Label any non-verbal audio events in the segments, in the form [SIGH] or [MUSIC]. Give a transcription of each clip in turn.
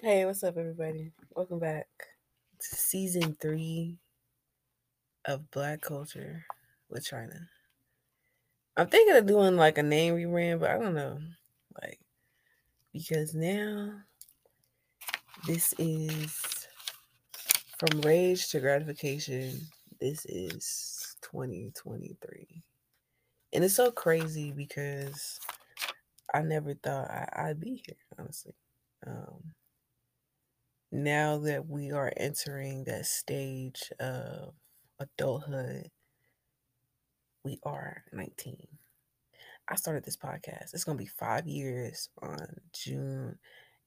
Hey, what's up, everybody? Welcome back to season three of Black Culture with China. I'm thinking of doing like a name rebrand, but I don't know. Like, because now this is from rage to gratification. This is 2023. And it's so crazy because I never thought I, would be here, honestly. Um, now that we are entering that stage of adulthood, we are 19. I started this podcast. It's going to be five years on June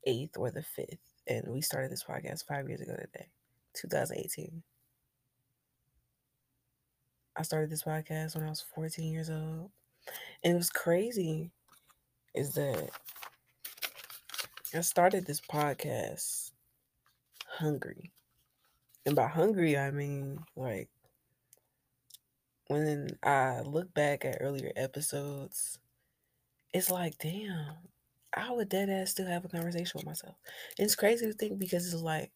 8th or the 5th. And we started this podcast five years ago today, 2018. I started this podcast when I was 14 years old. And it was crazy is that I started this podcast hungry. And by hungry, I mean like when I look back at earlier episodes, it's like, damn, I would dead ass still have a conversation with myself. And it's crazy to think because it's like,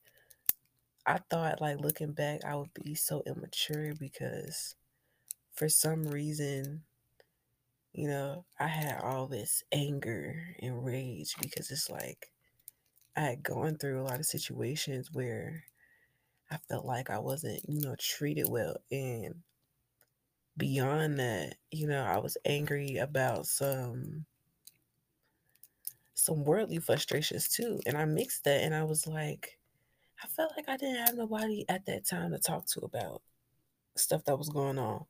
I thought, like, looking back, I would be so immature because for some reason, you know, I had all this anger and rage because it's like I had gone through a lot of situations where I felt like I wasn't, you know, treated well. And beyond that, you know, I was angry about some some worldly frustrations too. And I mixed that and I was like, I felt like I didn't have nobody at that time to talk to about stuff that was going on.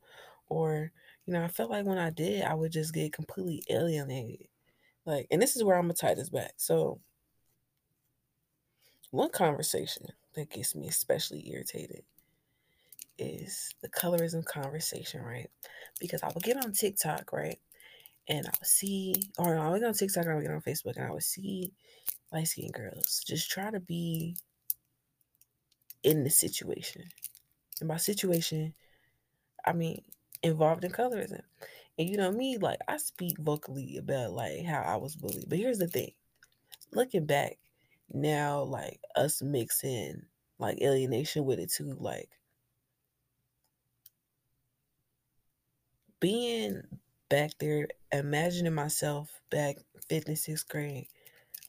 Or, you know, I felt like when I did, I would just get completely alienated. Like, and this is where I'm gonna tie this back. So one conversation that gets me especially irritated is the colorism conversation, right? Because I would get on TikTok, right? And I would see, or I would get on TikTok, I would get on Facebook, and I would see light skinned girls just try to be in the situation. And by situation, I mean involved in colorism. And you know me, like I speak vocally about like how I was bullied. But here's the thing. Looking back now, like us mixing like alienation with it too, like being back there, imagining myself back fifth and sixth grade,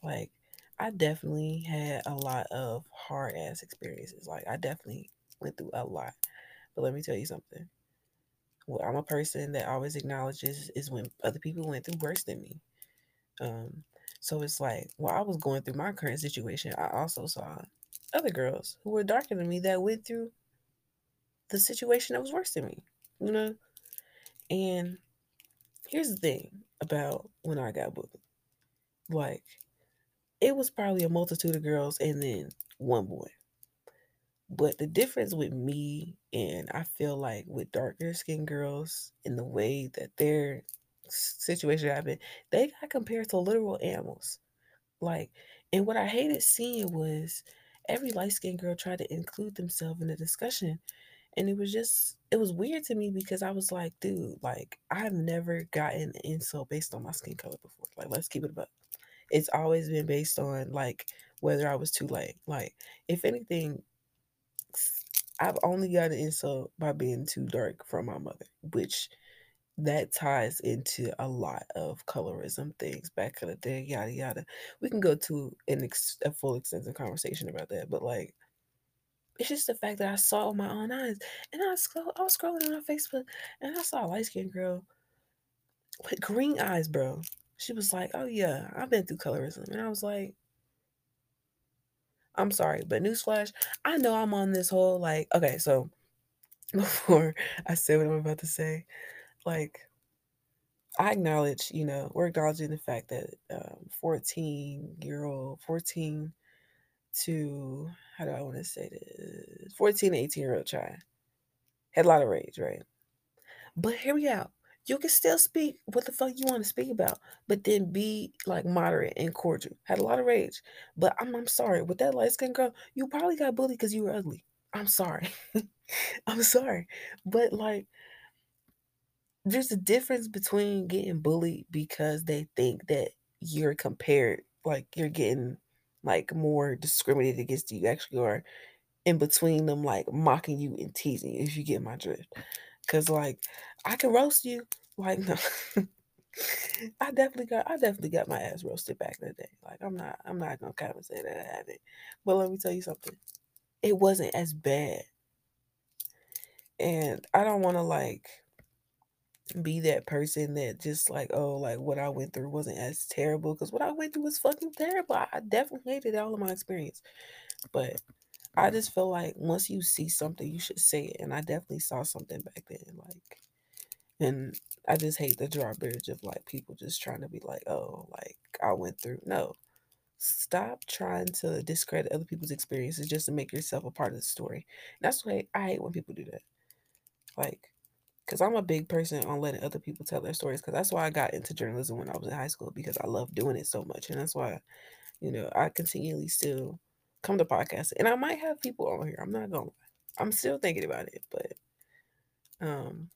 like I definitely had a lot of hard ass experiences. Like I definitely went through a lot. But let me tell you something. What I'm a person that always acknowledges is when other people went through worse than me. Um, so it's like while I was going through my current situation, I also saw other girls who were darker than me that went through the situation that was worse than me. You know? And here's the thing about when I got bullied. Like, it was probably a multitude of girls and then one boy. But the difference with me and I feel like with darker skinned girls in the way that their situation happened, they got compared to literal animals. Like, and what I hated seeing was every light skinned girl tried to include themselves in the discussion and it was just it was weird to me because I was like, dude, like I've never gotten an insult based on my skin color before. Like, let's keep it about. It's always been based on like whether I was too late. Like, if anything, I've only gotten an insult by being too dark from my mother, which that ties into a lot of colorism things back in the day, yada yada. We can go to an ex- a full extensive conversation about that, but like it's just the fact that I saw with my own eyes. And I, scroll, I was scrolling on Facebook and I saw a light skinned girl with green eyes, bro. She was like, Oh, yeah, I've been through colorism. And I was like, I'm sorry, but newsflash, I know I'm on this whole like, okay, so [LAUGHS] before I say what I'm about to say, like, I acknowledge, you know, we're acknowledging the fact that um, 14 year old, 14 to how do I want to say this? 14 to 18 year old child. Had a lot of rage, right? But here we go. You can still speak what the fuck you want to speak about, but then be like moderate and cordial. Had a lot of rage. But I'm, I'm sorry. With that light skinned girl, you probably got bullied because you were ugly. I'm sorry. [LAUGHS] I'm sorry. But like, there's a difference between getting bullied because they think that you're compared, like you're getting like more discriminated against you. Actually are in between them, like mocking you and teasing you, if you get my drift. Cause like I can roast you. Like [LAUGHS] no. I definitely got I definitely got my ass roasted back in the day. Like I'm not I'm not gonna kind of say that I haven't. But let me tell you something. It wasn't as bad. And I don't wanna like be that person that just like, oh, like what I went through wasn't as terrible. Cause what I went through was fucking terrible. I definitely hated all of my experience. But I just feel like once you see something, you should say it. And I definitely saw something back then. Like and I just hate the drawbridge of like people just trying to be like, oh, like I went through. No. Stop trying to discredit other people's experiences just to make yourself a part of the story. That's why I hate when people do that. Like, because I'm a big person on letting other people tell their stories. Because that's why I got into journalism when I was in high school because I love doing it so much. And that's why, you know, I continually still come to podcasts. And I might have people on here. I'm not to I'm still thinking about it. But um,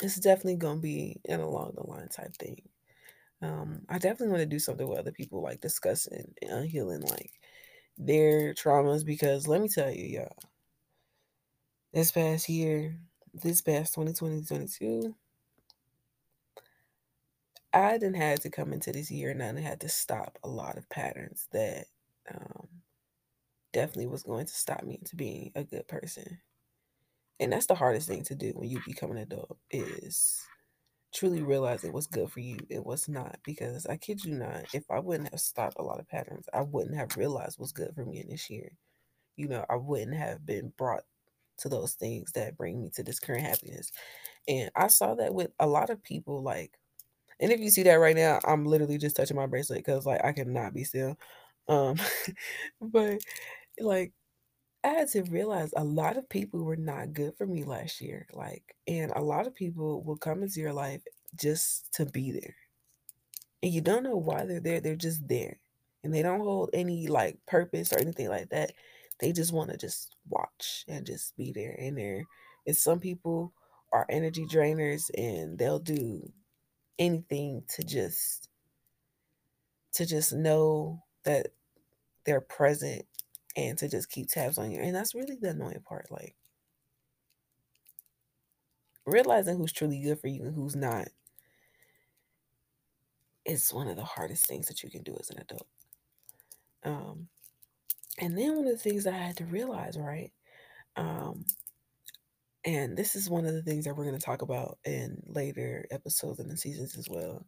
it's definitely to be an along the line type thing. Um, I definitely want to do something with other people, like discussing and healing like their traumas. Because let me tell you, y'all, this past year, this past 2020, 2022, I didn't had to come into this year and I had to stop a lot of patterns that um, definitely was going to stop me into being a good person. And that's the hardest thing to do when you become an adult is truly realizing what's good for you and what's not. Because I kid you not, if I wouldn't have stopped a lot of patterns, I wouldn't have realized what's good for me in this year. You know, I wouldn't have been brought to those things that bring me to this current happiness. And I saw that with a lot of people, like, and if you see that right now, I'm literally just touching my bracelet because like I cannot be still. Um, [LAUGHS] but like I had to realize a lot of people were not good for me last year. Like, and a lot of people will come into your life just to be there. And you don't know why they're there. They're just there. And they don't hold any like purpose or anything like that. They just want to just watch and just be there. And there and some people are energy drainers and they'll do anything to just to just know that they're present and to just keep tabs on you. And that's really the annoying part. Like realizing who's truly good for you and who's not is one of the hardest things that you can do as an adult. Um, and then one of the things I had to realize, right? Um, and this is one of the things that we're going to talk about in later episodes and the seasons as well,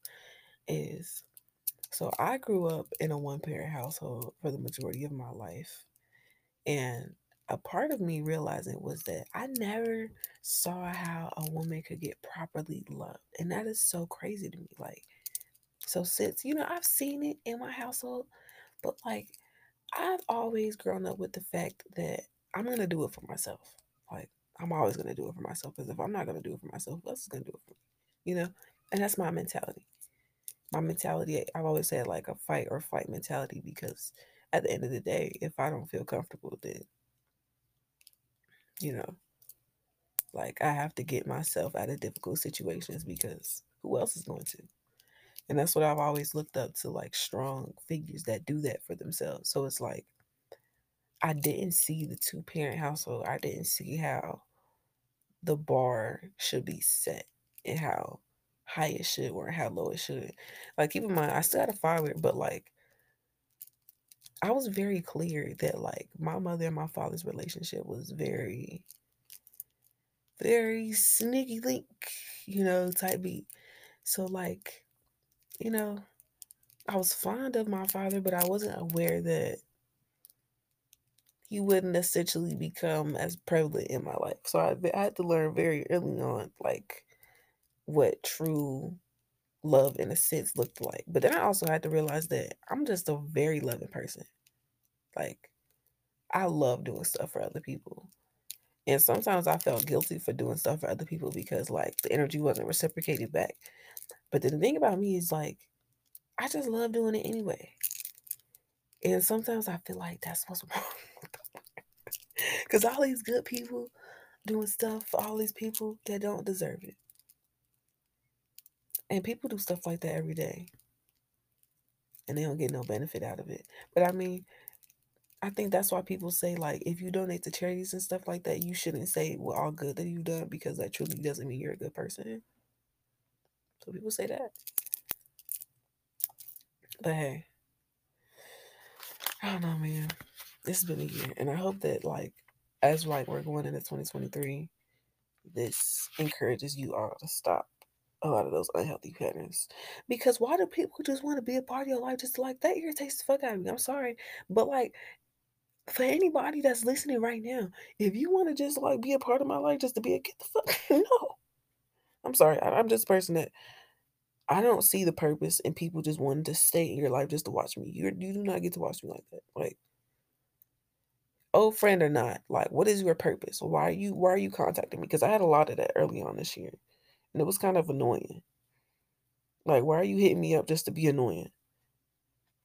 is so I grew up in a one parent household for the majority of my life. And a part of me realizing was that I never saw how a woman could get properly loved. And that is so crazy to me. Like, so since, you know, I've seen it in my household, but like, I've always grown up with the fact that I'm to do it for myself. Like, I'm always to do it for myself because if I'm not to do it for myself, who else is to do it for me? You know? And that's my mentality. My mentality, I've always said like a fight or flight mentality because at the end of the day, if I don't feel comfortable, then, you know, like I have to get myself out of difficult situations because who else is going to? And that's what I've always looked up to like strong figures that do that for themselves. So it's like I didn't see the two parent household. I didn't see how the bar should be set and how high it should or how low it should. Like keep in mind, I still had a father, but like I was very clear that like my mother and my father's relationship was very, very sneaky link, you know, type beat. So like, you know, I was fond of my father, but I wasn't aware that he wouldn't essentially become as prevalent in my life. So I, I had to learn very early on, like, what true love in a sense looked like. But then I also had to realize that I'm just a very loving person. Like, I love doing stuff for other people. And sometimes I felt guilty for doing stuff for other people because, like, the energy wasn't reciprocated back. But the thing about me is, like, I just love doing it anyway. And sometimes I feel like that's what's [LAUGHS] wrong. Because all these good people doing stuff for all these people that don't deserve it. And people do stuff like that every day. and they don't get no benefit out of it. But I mean, I think that's why people say like if you donate to charities and stuff like that, you shouldn't say well all good that you've done because that truly doesn't mean you're a good person. So people say that. But hey, I don't know, man. This has been a year, and I hope that like as like we're going into 2023, this encourages you all to stop a lot of those unhealthy patterns. Because why do people just want to be a part of your life just like that irritates the fuck out of me? I'm sorry. But like for anybody that's listening right now, if you want to just like be a part of my life just to be a get the fuck [LAUGHS] no. I'm sorry. I, am just a person that I don't see the purpose in people just wanting to stay in your life just to watch me. You you do not get to watch me like that. Like old friend or not, like what is your purpose? Why are you why are you contacting me? Because I had a lot of that early on this year. And it was kind of annoying. Like, why are you hitting me up just to be annoying?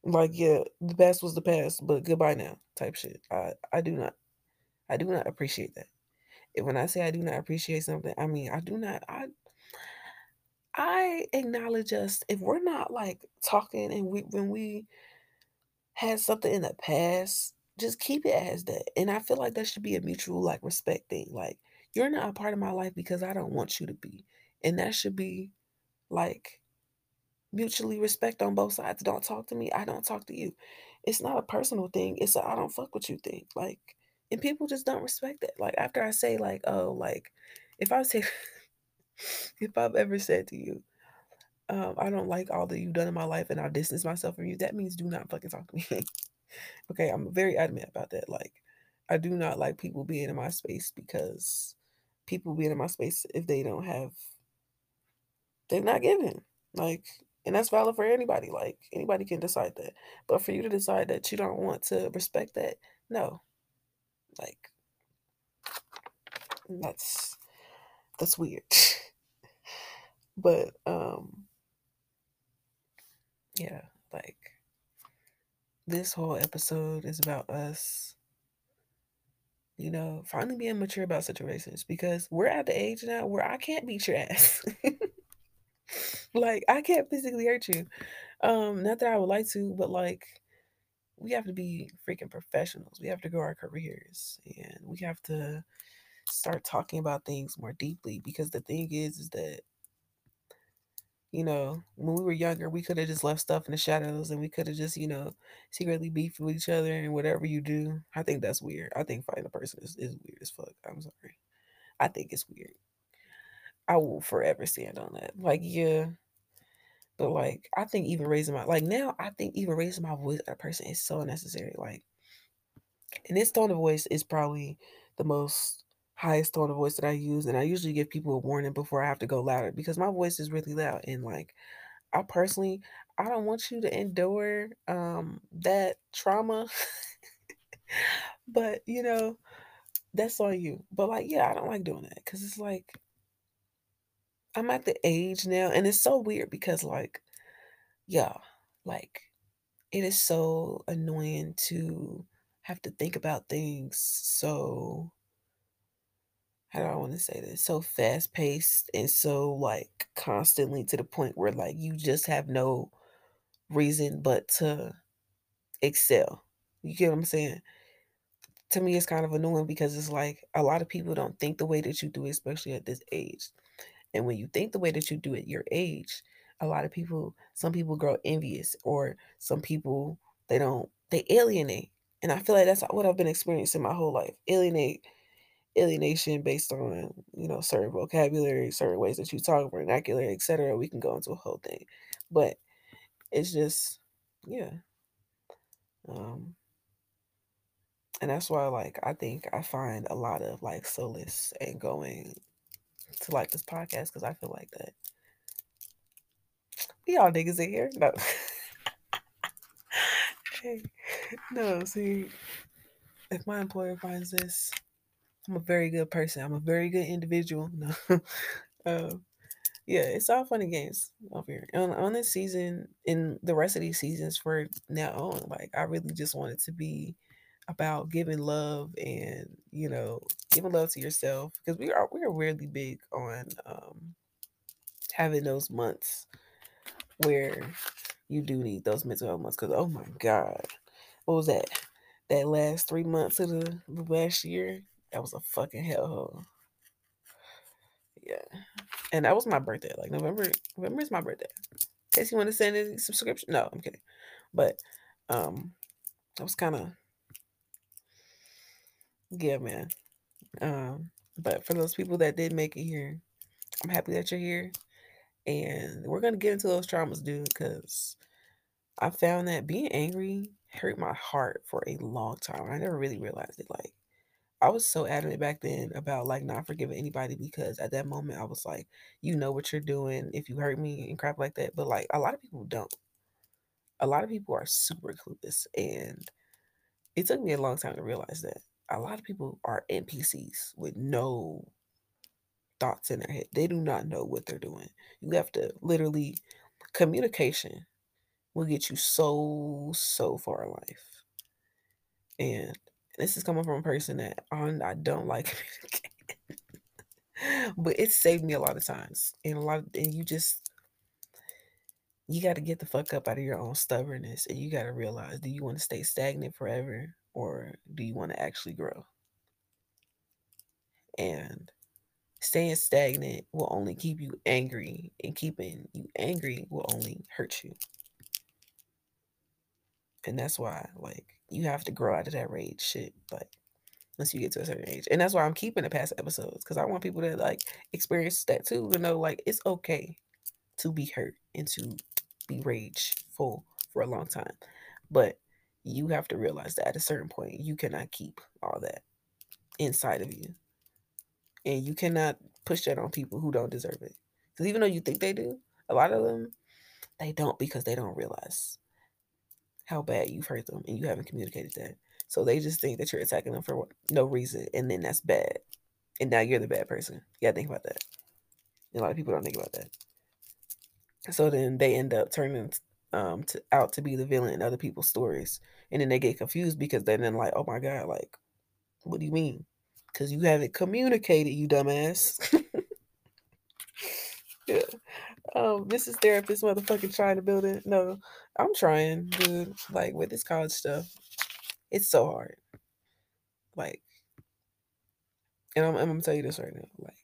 Like, yeah, the past was the past, but goodbye now, type shit. I, I do not, I do not appreciate that. And when I say I do not appreciate something, I mean I do not. I, I acknowledge us if we're not like talking and we when we had something in the past, just keep it as that. And I feel like that should be a mutual like respect thing. Like you're not a part of my life because I don't want you to be. And that should be like mutually respect on both sides. Don't talk to me, I don't talk to you. It's not a personal thing. It's I don't fuck with you thing. Like, and people just don't respect that. Like after I say like, oh, like if I say [LAUGHS] if I've ever said to you, um, I don't like all that you've done in my life and I distance myself from you, that means do not fucking talk to me. [LAUGHS] okay, I'm very adamant about that. Like, I do not like people being in my space because people being in my space if they don't have they're not giving. Like, and that's valid for anybody. Like, anybody can decide that. But for you to decide that you don't want to respect that, no. Like, that's that's weird. [LAUGHS] but um yeah, like this whole episode is about us you know, finally being mature about situations because we're at the age now where I can't beat your ass. [LAUGHS] like I can't physically hurt you. Um, not that I would like to, but like we have to be freaking professionals. We have to grow our careers and we have to start talking about things more deeply because the thing is is that you know, when we were younger, we could have just left stuff in the shadows and we could have just, you know, secretly beefed with each other and whatever you do. I think that's weird. I think fighting a person is, is weird as fuck. I'm sorry. I think it's weird. I will forever stand on that. Like, yeah. But like, I think even raising my like now, I think even raising my voice at a person is so necessary. Like, and this tone of voice is probably the most highest tone of voice that I use, and I usually give people a warning before I have to go louder because my voice is really loud. And like, I personally, I don't want you to endure um that trauma. [LAUGHS] but you know, that's on you. But like, yeah, I don't like doing that because it's like I'm at the age now, and it's so weird because like, yeah, like it is so annoying to have to think about things so how do I want to say this? So fast paced and so like constantly to the point where like you just have no reason but to excel. You get what I'm saying? To me, it's kind of annoying because it's like a lot of people don't think the way that you do, especially at this age. And when you think the way that you do at your age, a lot of people, some people grow envious, or some people they don't, they alienate. And I feel like that's what I've been experiencing my whole life. Alienate alienation based on you know certain vocabulary certain ways that you talk vernacular etc we can go into a whole thing. But it's just yeah. Um and that's why like i think i find a lot of like solace and going to like this podcast because i feel like that. We all niggas in here? No. [LAUGHS] Hey no see if my employer finds this I'm a very good person. I'm a very good individual. [LAUGHS] No. uh, yeah, it's all fun and games over here. On, on this season, in the rest of these seasons for now on, like I really just want it to be about giving love and you know giving love to yourself because we are we are really big on um having those months where you do need those mental health months because oh my god, what was that? That last three months of the, the last year, that was a fucking hellhole. Yeah, and that was my birthday. Like November, November is my birthday. Case you want to send a subscription, no, I'm kidding. But um, that was kind of yeah, man. Um, but for those people that did make it here, I'm happy that you're here. And we're gonna get into those traumas, dude, because I found that being angry hurt my heart for a long time. I never really realized it. Like I was so adamant back then about like not forgiving anybody because at that moment I was like, you know what you're doing if you hurt me and crap like that. But like a lot of people don't. A lot of people are super clueless and it took me a long time to realize that a lot of people are NPCs with no thoughts in their head. They do not know what they're doing. You have to literally communication will get you so so far in life. And this is coming from a person that I don't like [LAUGHS] but it saved me a lot of times. And a lot of, and you just you got to get the fuck up out of your own stubbornness and you got to realize do you want to stay stagnant forever or do you want to actually grow? And staying stagnant will only keep you angry, and keeping you angry will only hurt you. And that's why, like, you have to grow out of that rage shit, But once you get to a certain age. And that's why I'm keeping the past episodes, because I want people to, like, experience that too, to know, like, it's okay to be hurt and to be rageful for a long time. But you have to realize that at a certain point, you cannot keep all that inside of you. And you cannot push that on people who don't deserve it. Because even though you think they do, a lot of them, they don't because they don't realize how bad you've hurt them and you haven't communicated that. So they just think that you're attacking them for no reason. And then that's bad. And now you're the bad person. You gotta think about that. And a lot of people don't think about that. So then they end up turning um to out to be the villain in other people's stories. And then they get confused because they're then like, oh my God, like, what do you mean? Because you haven't communicated, you dumbass. [LAUGHS] yeah. Um, this is therapist motherfucking trying to build it. No, I'm trying, dude. Like with this college stuff, it's so hard. Like, and I'm, I'm gonna tell you this right now. Like,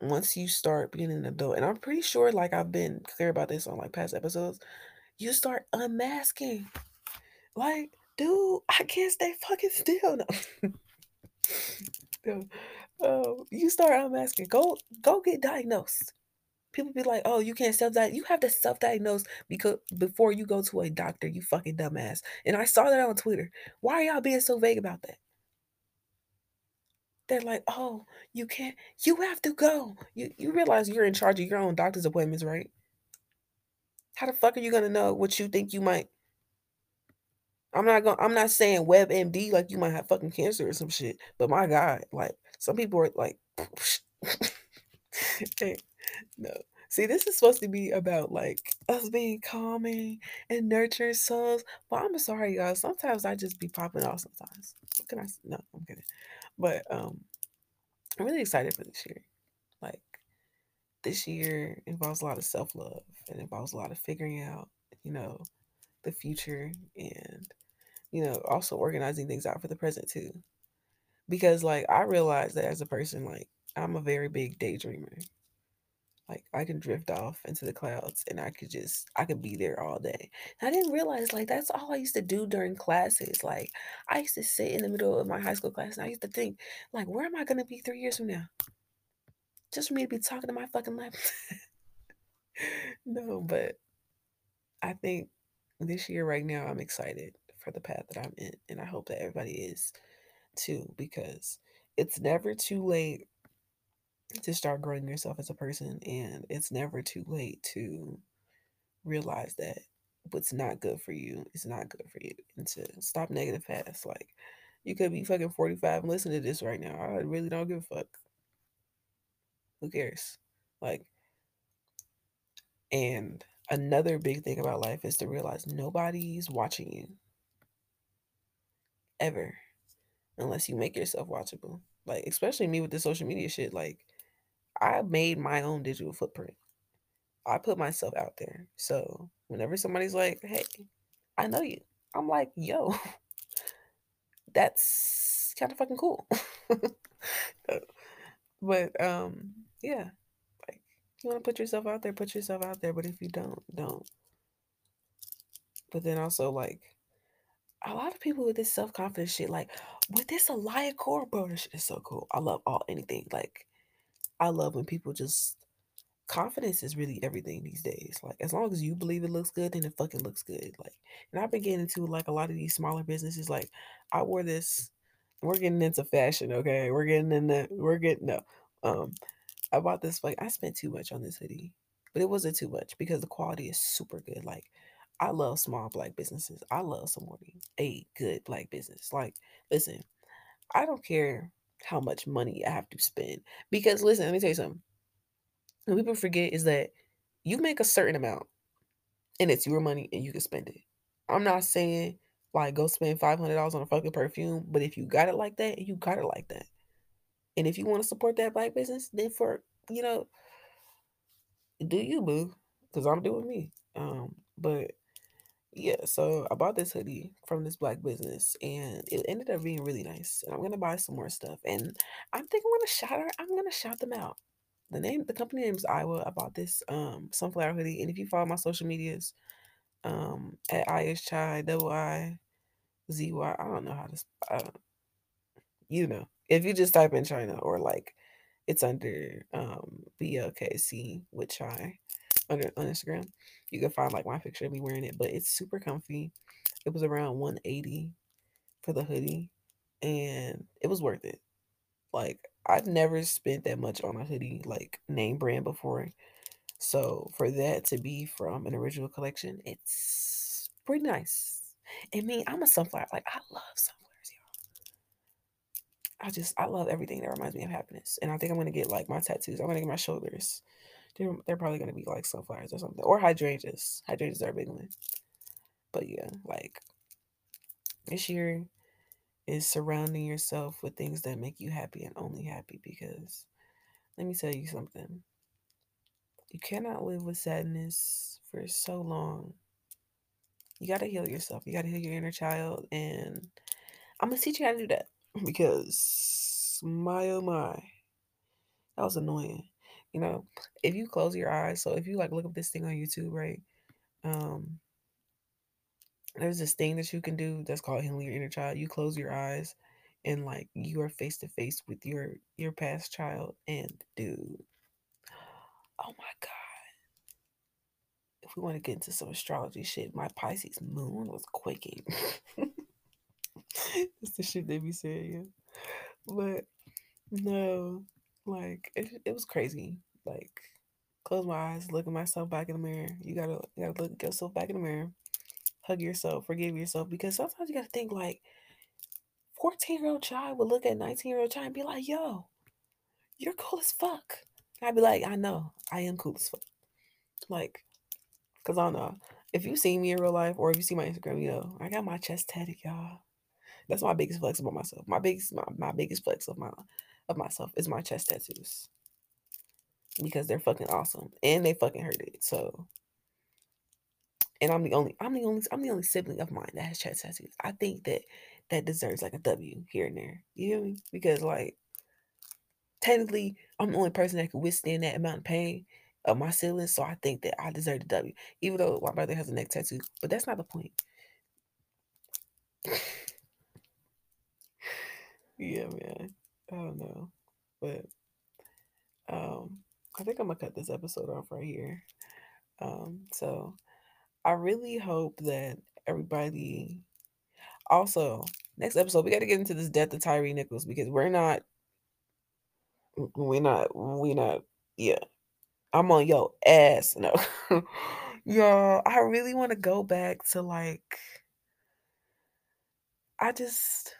once you start being an adult, and I'm pretty sure, like I've been clear about this on like past episodes, you start unmasking. Like, dude, I can't stay fucking still. No. [LAUGHS] Oh, you start unmasking. Go, go get diagnosed. People be like, "Oh, you can't self-diagnose." You have to self-diagnose because before you go to a doctor, you fucking dumbass. And I saw that on Twitter. Why are y'all being so vague about that? They're like, "Oh, you can't. You have to go. You you realize you're in charge of your own doctor's appointments, right? How the fuck are you gonna know what you think you might? I'm not gonna. I'm not saying WebMD like you might have fucking cancer or some shit. But my God, like some people are like, [LAUGHS] hey, no. See, this is supposed to be about like us being calming and nurturing souls. But I'm sorry, y'all. Sometimes I just be popping off. Sometimes. What can I? s- No, I'm kidding. But um, I'm really excited for this year. Like this year involves a lot of self love and involves a lot of figuring out, you know, the future and you know also organizing things out for the present too. Because like I realize that as a person, like I'm a very big daydreamer. Like I can drift off into the clouds and I could just I could be there all day. And I didn't realize like that's all I used to do during classes. Like I used to sit in the middle of my high school class and I used to think, like, where am I gonna be three years from now? Just for me to be talking to my fucking life. [LAUGHS] no, but I think this year right now I'm excited for the path that I'm in. And I hope that everybody is too, because it's never too late to start growing yourself as a person and it's never too late to realize that what's not good for you is not good for you and to stop negative past like you could be fucking 45 and listen to this right now i really don't give a fuck. Who cares? Like and another big thing about life is to realize nobody's watching you. Ever. Unless you make yourself watchable. Like especially me with the social media shit like i made my own digital footprint I put myself out there. So whenever somebody's like, "Hey, I know you," I'm like, "Yo, [LAUGHS] that's kind of fucking cool." [LAUGHS] but um, yeah, like you want to put yourself out there, put yourself out there. But if you don't, don't. But then also like a lot of people with this self confidence shit, like with this Alaya core, bro, this shit is so cool. I love all anything. Like I love when people just confidence is really everything these days. Like as long as you believe it looks good, then it fucking looks good. Like, and I've been getting into like a lot of these smaller businesses. Like I wore this. We're getting into fashion, okay? We're getting in the we're getting no. Um, I bought this like I spent too much on this hoodie, but it wasn't too much because the quality is super good. Like I love small black businesses. I love supporting a good black business. Like, listen, I don't care how much money I have to spend because listen, let me tell you something what people forget is that you make a certain amount and it's your money and you can spend it. I'm not saying like go spend five hundred dollars on a fucking perfume, but if you got it like that, you got it like that. And if you want to support that black business, then for you know, do you boo? Because I'm doing me. Um, but yeah, so I bought this hoodie from this black business and it ended up being really nice. And I'm gonna buy some more stuff. And I'm thinking I'm gonna shout her, I'm gonna shout them out the name the company name is Iowa. I bought this um sunflower hoodie. And if you follow my social medias, um at IS Chai double I Z Y, I don't know how to uh, you know. If you just type in China or like it's under um BLKC with Chai under on Instagram, you can find like my picture of me wearing it. But it's super comfy. It was around 180 for the hoodie and it was worth it. Like I've never spent that much on a hoodie like name brand before. So for that to be from an original collection, it's pretty nice. And me, I'm a sunflower. Like I love sunflowers, y'all. I just I love everything that reminds me of happiness. And I think I'm gonna get like my tattoos. I'm gonna get my shoulders. They're, they're probably gonna be like sunflowers or something. Or hydrangeas. Hydrangeas are a big one. But yeah, like this year is surrounding yourself with things that make you happy and only happy because let me tell you something. You cannot live with sadness for so long. You got to heal yourself. You got to heal your inner child. And I'm to teach you how to do that [LAUGHS] because my oh my, that was annoying. You know, if you close your eyes, so if you like look up this thing on YouTube, right? Um, there's this thing that you can do that's called healing your inner child. You close your eyes and like you are face to face with your your past child and dude. Oh my god. If we want to get into some astrology shit, my Pisces moon was quaking. [LAUGHS] That's the shit they be saying. But no, like it, it was crazy. Like close my eyes, look at myself back in the mirror. You gotta you gotta look yourself back in the mirror hug yourself, forgive yourself, because sometimes you gotta think like 14 year old child would look at 19 year old child and be like, yo, you're cool as fuck. And I'd be like, I know, I am cool as fuck. Like, cause I don't know. If you see me in real life or if you see my Instagram, you know, I got my chest tatted, y'all. That's my biggest flex about myself. My biggest my, my biggest flex of my of myself is my chest tattoos. Because they're fucking awesome. And they fucking hurt it. So and I'm the only I'm the only I'm the only sibling of mine that has chest tattoos. I think that that deserves like a W here and there. You hear me? Because like technically I'm the only person that can withstand that amount of pain of my siblings. So I think that I deserve a W. Even though my brother has a neck tattoo. But that's not the point. [SIGHS] yeah, man. I don't know. But um I think I'm gonna cut this episode off right here. Um, so I really hope that everybody also next episode we got to get into this death of Tyre Nichols because we're not we're not we're not yeah I'm on your ass no [LAUGHS] y'all I really want to go back to like I just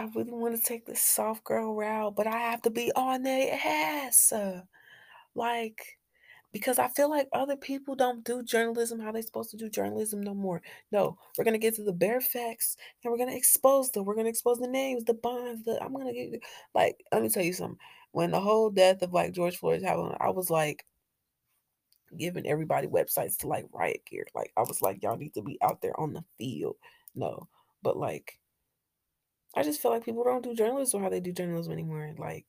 I really want to take this soft girl route but I have to be on their ass uh, like because I feel like other people don't do journalism how they're supposed to do journalism no more. No, we're gonna get to the bare facts and we're gonna expose them. We're gonna expose the names, the bonds. The I'm gonna get like let me tell you something. When the whole death of like George Floyd happened, I was like, giving everybody websites to like riot gear. Like I was like, y'all need to be out there on the field. No, but like, I just feel like people don't do journalism how they do journalism anymore. Like,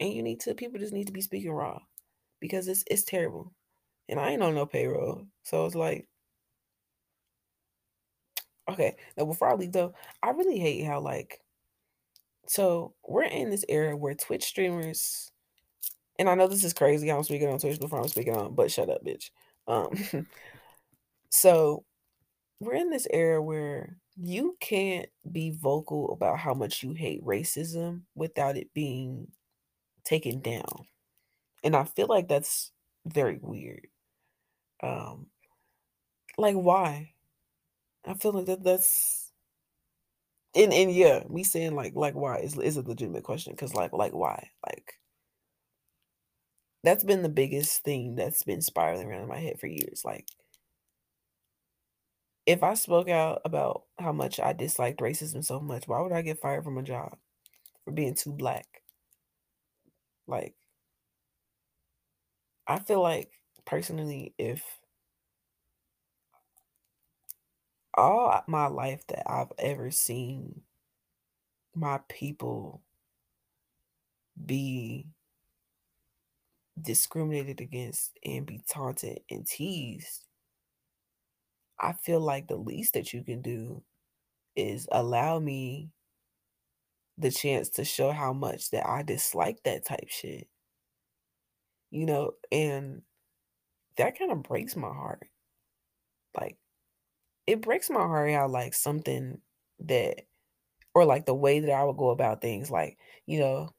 and you need to people just need to be speaking raw because it's it's terrible. And I ain't on no payroll, so it's like, okay. Now before I leave though, I really hate how like, so we're in this era where Twitch streamers and I know this is crazy. I'm speaking on Twitch before I'm speaking on, but shut up, bitch. Um, [LAUGHS] so we're in this era where you can't be vocal about how much you hate racism without it being taken down. And I feel like that's very weird. Um, like why? I feel like that that's and and yeah, me saying like like why is is a legitimate question because like like why like that's been the biggest thing that's been spiraling around in my head for years. Like, if I spoke out about how much I disliked racism so much, why would I get fired from a job for being too black? Like, I feel like personally, if all my life that I've ever seen my people be discriminated against and be taunted and teased, I feel like the least that you can do is allow me the chance to show how much that I dislike that type shit. You know, and that kind of breaks my heart. Like it breaks my heart how like something that or like the way that I would go about things like, you know,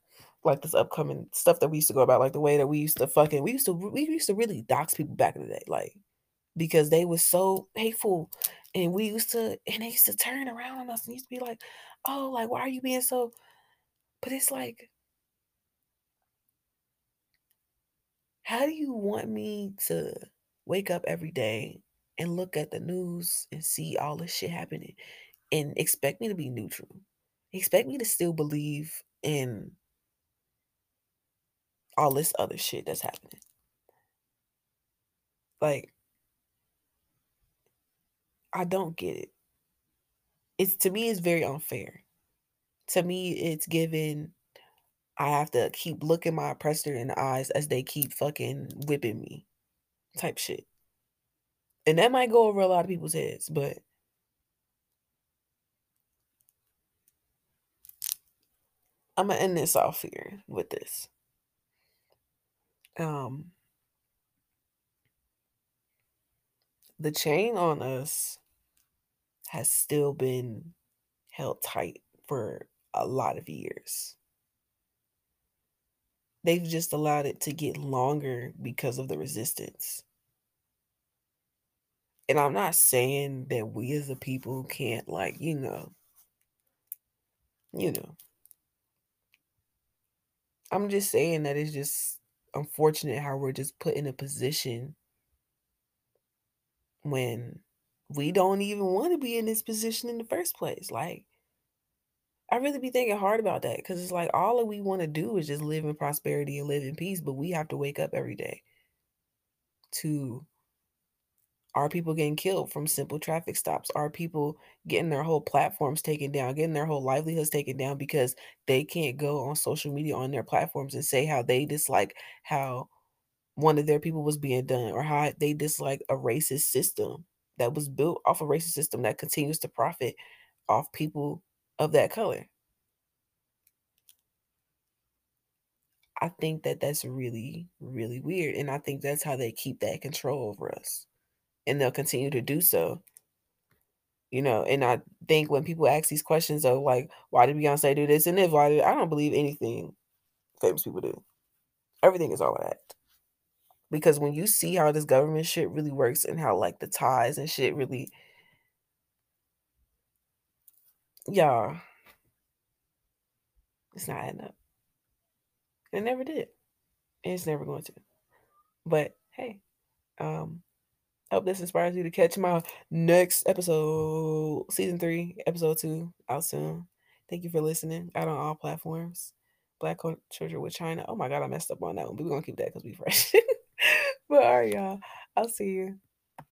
like this upcoming stuff that we used to go about, like the way that we used to fucking we used to we used to really dox people back in the day, like because they were so hateful, and we used to and they used to turn around on us and used to be like, oh, like why are you being so? But it's like, how do you want me to wake up every day and look at the news and see all this shit happening and expect me to be neutral? Expect me to still believe in all this other shit that's happening. Like, I don't get it. It's to me, it's very unfair. To me, it's given. I have to keep looking my oppressor in the eyes as they keep fucking whipping me, type shit. And that might go over a lot of people's heads, but I'm gonna end this off here with this um the chain on us has still been held tight for a lot of years. They've just allowed it to get longer because of the resistance. And I'm not saying that we as a people can't, like, you know, you know. I'm just saying that it's just unfortunate how we're just put in a position when we don't even want to be in this position in the first place. Like, I really be thinking hard about that because it's like all that we want to do is just live in prosperity and live in peace, but we have to wake up every day to are people getting killed from simple traffic stops? Are people getting their whole platforms taken down, getting their whole livelihoods taken down because they can't go on social media on their platforms and say how they dislike how one of their people was being done or how they dislike a racist system that was built off a racist system that continues to profit off people of that color? I think that that's really, really weird. And I think that's how they keep that control over us and they'll continue to do so. You know, and I think when people ask these questions of like, why did Beyonce do this and if why did I don't believe anything famous people do. Everything is all that. Because when you see how this government shit really works and how like the ties and shit really y'all it's not adding up. It never did. And it's never going to. But hey, um, hope this inspires you to catch my next episode, season three, episode two, out soon. Thank you for listening. Out on all platforms. Black Culture with China. Oh my god, I messed up on that one, but we're gonna keep that because we [LAUGHS] fresh. All right, y'all. I'll see you.